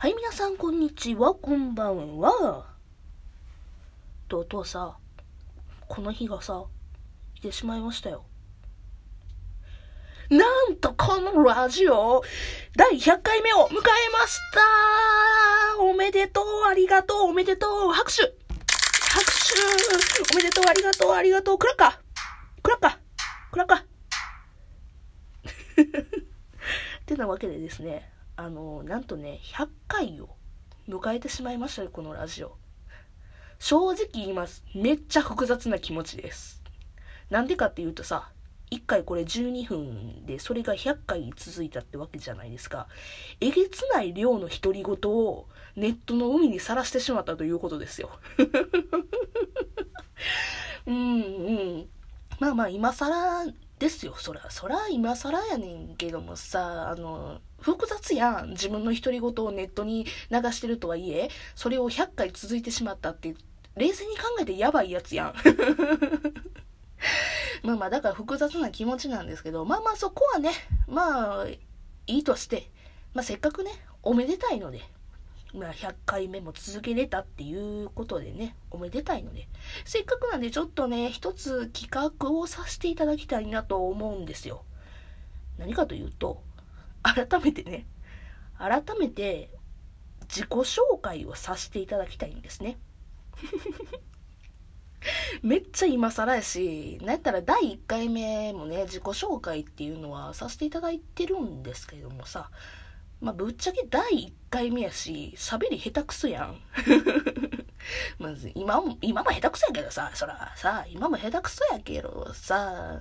はい、皆さん、こんにちは、こんばんは。とうとうさ、この日がさ、来てしまいましたよ。なんと、このラジオ、第100回目を迎えました。おめでとう、ありがとう、おめでとう、拍手。拍手。おめでとう、ありがとう、ありがとう、クラッカークラッカークラッカーってなわけでですね、あの、なんとね、100回を迎えてしまいましたよ、このラジオ。正直言います。めっちゃ複雑な気持ちです。なんでかっていうとさ、1回これ12分で、それが100回続いたってわけじゃないですか。えげつない量の独り言をネットの海にさらしてしまったということですよ。うんうん。まあまあ、今更ですよ、そら。そら、今更やねんけどもさ、あの、複雑やん。自分の独り言をネットに流してるとはいえ、それを100回続いてしまったって、冷静に考えてやばいやつやん。まあまあ、だから複雑な気持ちなんですけど、まあまあそこはね、まあ、いいとして、まあせっかくね、おめでたいので、まあ100回目も続けれたっていうことでね、おめでたいので、せっかくなんでちょっとね、一つ企画をさせていただきたいなと思うんですよ。何かというと、改めてね、改めて自己紹介をさせていただきたいんですね。めっちゃ今更やし、なんやったら第1回目もね、自己紹介っていうのはさせていただいてるんですけどもさ、まあ、ぶっちゃけ第1回目やし、喋り下手くそやん。まず、今も、今も下手くそやけどさ、そら、さ、今も下手くそやけどさ、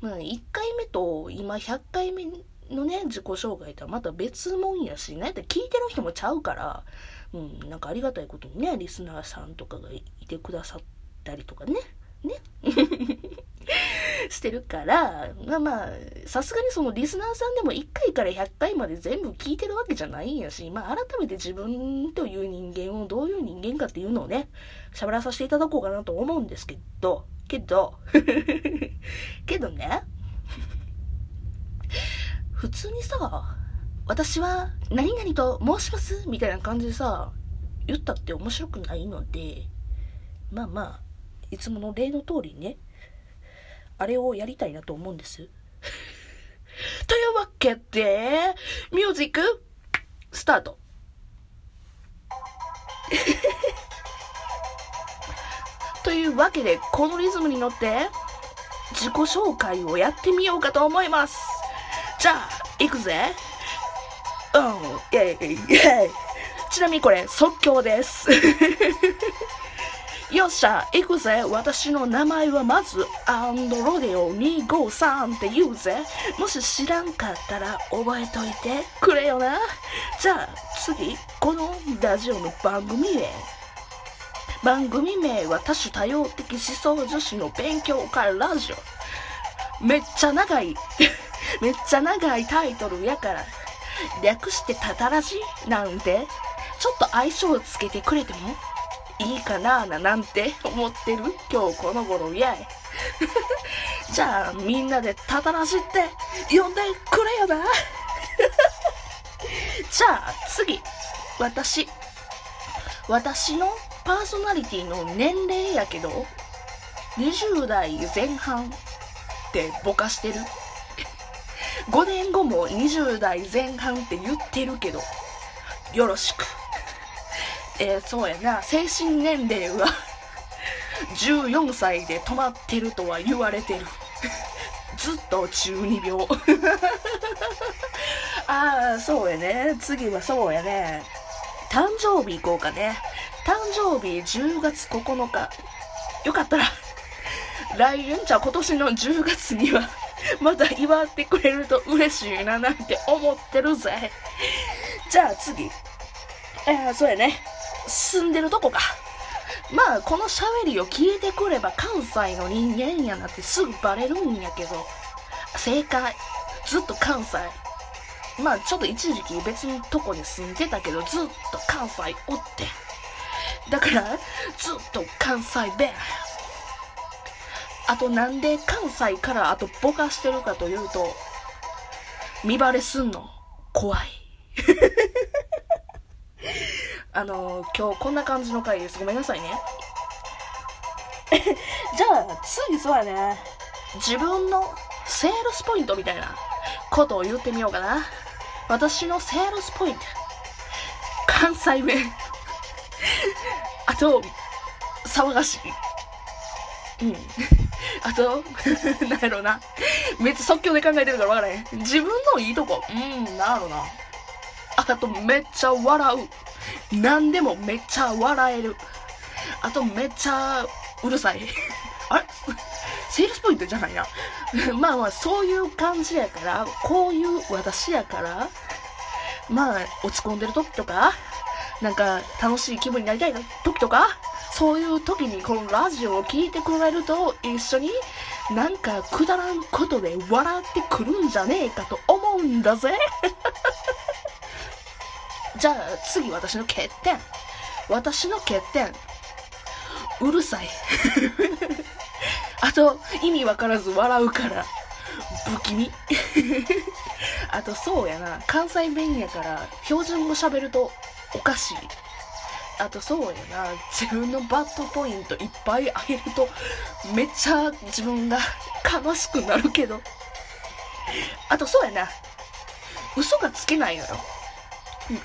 まあ、1回目と今100回目のね、自己紹介とはまた別もんやし、なやったら聞いてる人もちゃうから、うん、なんかありがたいことにね、リスナーさんとかがいてくださったりとかね、ね。してるから、まあまあ、さすがにそのリスナーさんでも1回から100回まで全部聞いてるわけじゃないんやし、まあ改めて自分という人間をどういう人間かっていうのをね、喋らさせていただこうかなと思うんですけど、けど、けどね、普通にさ、私は何々と申しますみたいな感じでさ、言ったって面白くないので、まあまあ、いつもの例の通りね、あれをやりたいなと思うんです。というわけで、ミュージック、スタート。というわけで、このリズムに乗って、自己紹介をやってみようかと思います。じゃあ、行くぜ。うん、イェイ、イェイ。ちなみにこれ、即興です。よっしゃ、行くぜ。私の名前はまず、アンドロデオ253って言うぜ。もし知らんかったら覚えといてくれよな。じゃあ、次、このラジオの番組名。番組名は多種多様的思想女子の勉強会ラジオ。めっちゃ長い、めっちゃ長いタイトルやから、略してタタラジなんて、ちょっと相性をつけてくれても？いいかなななんて 思ってる？今日この頃やい。じゃあみんなでタタラジって呼んでくれよな。じゃあ次、私。私のパーソナリティの年齢やけど、20代前半ってぼかしてる。5年後も20代前半って言ってるけど、よろしく。えーそうやな、精神年齢は 14歳で止まってるとは言われてる。ずっと中二病。ああ、そうやね。次はそうやね。誕生日行こうかね。誕生日10月9日。よかったら、来年じゃ今年の10月には、また祝ってくれると嬉しいななんて思ってるぜ。じゃあ次。えー、そうやね。住んでるとこか。まあ、この喋りを聞いてくれば関西の人間やなってすぐバレるんやけど、正解。ずっと関西。まあ、ちょっと一時期別のとこに住んでたけど、ずっと関西おって。だから、ずっと関西弁。あとなんで関西からあとぼかしてるかというと、見バレすんの怖い。あの今日こんな感じの回です。ごめんなさいね。じゃあ、次そうやね。自分のセールスポイントみたいなことを言ってみようかな。私のセールスポイント。関西弁。あと、騒がしい。うん。あと、なんやろうな。めっちゃ即興で考えてるから分からへん。自分のいいとこ。うん、なんやろうな。あと、めっちゃ笑う。何でもめっちゃ笑える。あと、めっちゃうるさい。あれ？セールスポイントじゃないな。まあまあ、そういう感じやから、こういう私やから、まあ、落ち込んでる時とか、なんか楽しい気分になりたい時とか、そういう時にこのラジオを聴いてくれると一緒になんかくだらんことで笑ってくるんじゃねえかと思うんだぜ。じゃあ次私の欠点。私の欠点。うるさい。あと、意味わからず笑うから、不気味。あと、そうやな、関西弁やから、標準語喋るとおかしい。あと、そうやな、自分のバッドポイントいっぱいあげると、めっちゃ自分が悲しくなるけど。あと、そうやな、嘘がつけないのよ。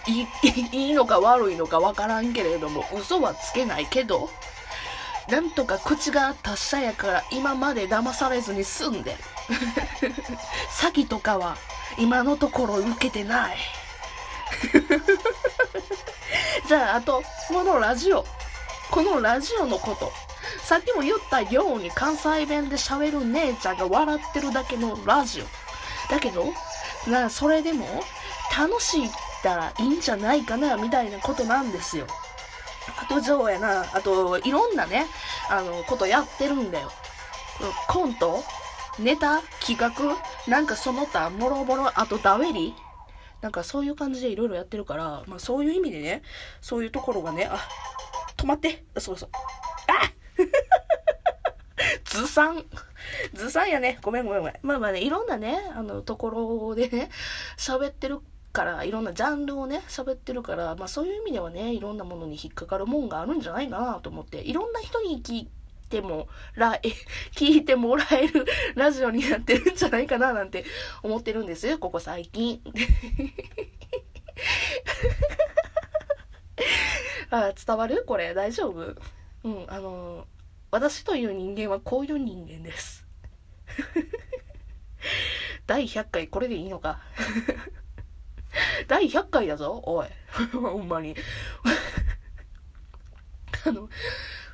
いいいいのか悪いのかわからんけれども、嘘はつけないけど、なんとか口が達者やから今まで騙されずに済んでる。詐欺とかは今のところ受けてない。じゃあ、あと、このラジオ。このラジオのこと。さっきも言ったように関西弁で喋る姉ちゃんが笑ってるだけのラジオ。だけど、な、それでも楽しいたらいいんじゃないかな、みたいなことなんですよ。あと上やな、あと、いろんなね、あの、ことやってるんだよ。コントネタ企画なんかその他、もろもろ、あとダウェリなんかそういう感じでいろいろやってるから、まあそういう意味でね、そういうところがね、あ、止まってそうそう。あ ずさん。ずさんやね。ごめんごめんごめん。まあまあね、いろんなね、あの、ところでね、喋ってるからいろんなジャンルをね喋ってるから、まあ、そういう意味ではねいろんなものに引っかかるもんがあるんじゃないかなと思っていろんな人に聞いてもらえ 聞いてもらえる ラジオになってるんじゃないかななんて思ってるんですよここ最近。あ伝わる？これ。大丈夫？うんあの私という人間はこういう人間です。第100回これでいいのか？第100回だぞ、おい。ほんまに。あの、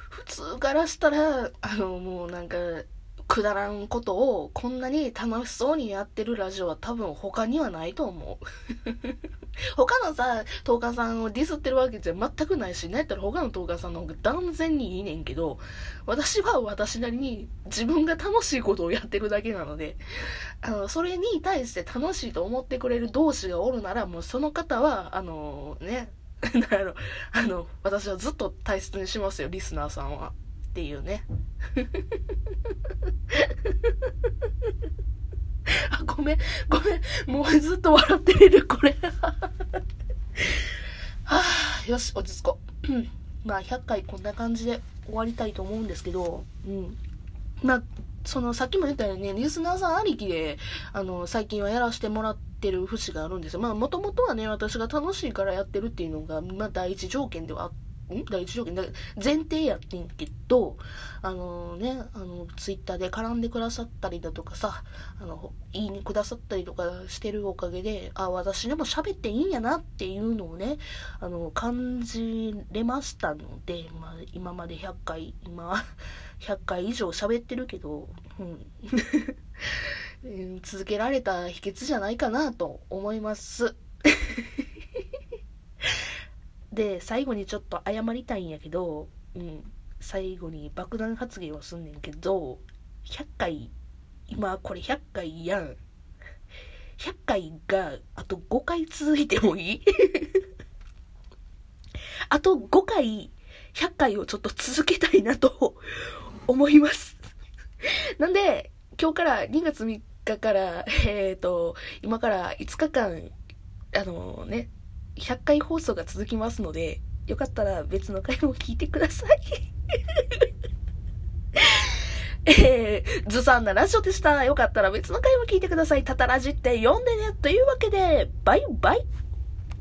普通からしたら、あの、もうなんか、くだらんことをこんなに楽しそうにやってるラジオは多分他にはないと思う。他のさ、トーカーさんをディスってるわけじゃ全くないし、なんやったら他のトーカーさんの方が断然にいいねんけど、私は私なりに自分が楽しいことをやってるだけなので、あの、それに対して楽しいと思ってくれる同士がおるなら、もうその方は、あのね、なんやろ、あの、私はずっと大切にしますよ、リスナーさんは。っていうね。あ、ごめん、ごめん。もうずっと笑ってる、これ。は あ、よし、落ち着こう。まあ、100回こんな感じで終わりたいと思うんですけど、うん。まあ、その、さっきも言ったようにね、リスナーさんありきで、あの、最近はやらせてもらってる節があるんですよ。まあ、もともとはね、私が楽しいからやってるっていうのが、まあ、第一条件ではあって、ん？第一条件だ、前提やってんけど、あのね、あの、ツイッターで絡んでくださったりだとかさ、あの、言いにくださったりとかしてるおかげで、あ、私でも喋っていいんやなっていうのをね、あの、感じれましたので、まあ、今まで100回、今、100回以上喋ってるけど、うん。続けられた秘訣じゃないかなと思います。で、最後にちょっと謝りたいんやけど、うん、最後に爆弾発言をすんねんけど、100回、今これ100回やん。100回があと5回続いてもいい？あと5回、100回をちょっと続けたいなと 思いますなんで、今日から2月3日から、えっ、ー、と、今から5日間、あのね、100回放送が続きますので、よかったら別の回も聞いてください。えー、ずさんなラジオでした。よかったら別の回も聞いてください。たたらじって読んでね。というわけで、バイバイ。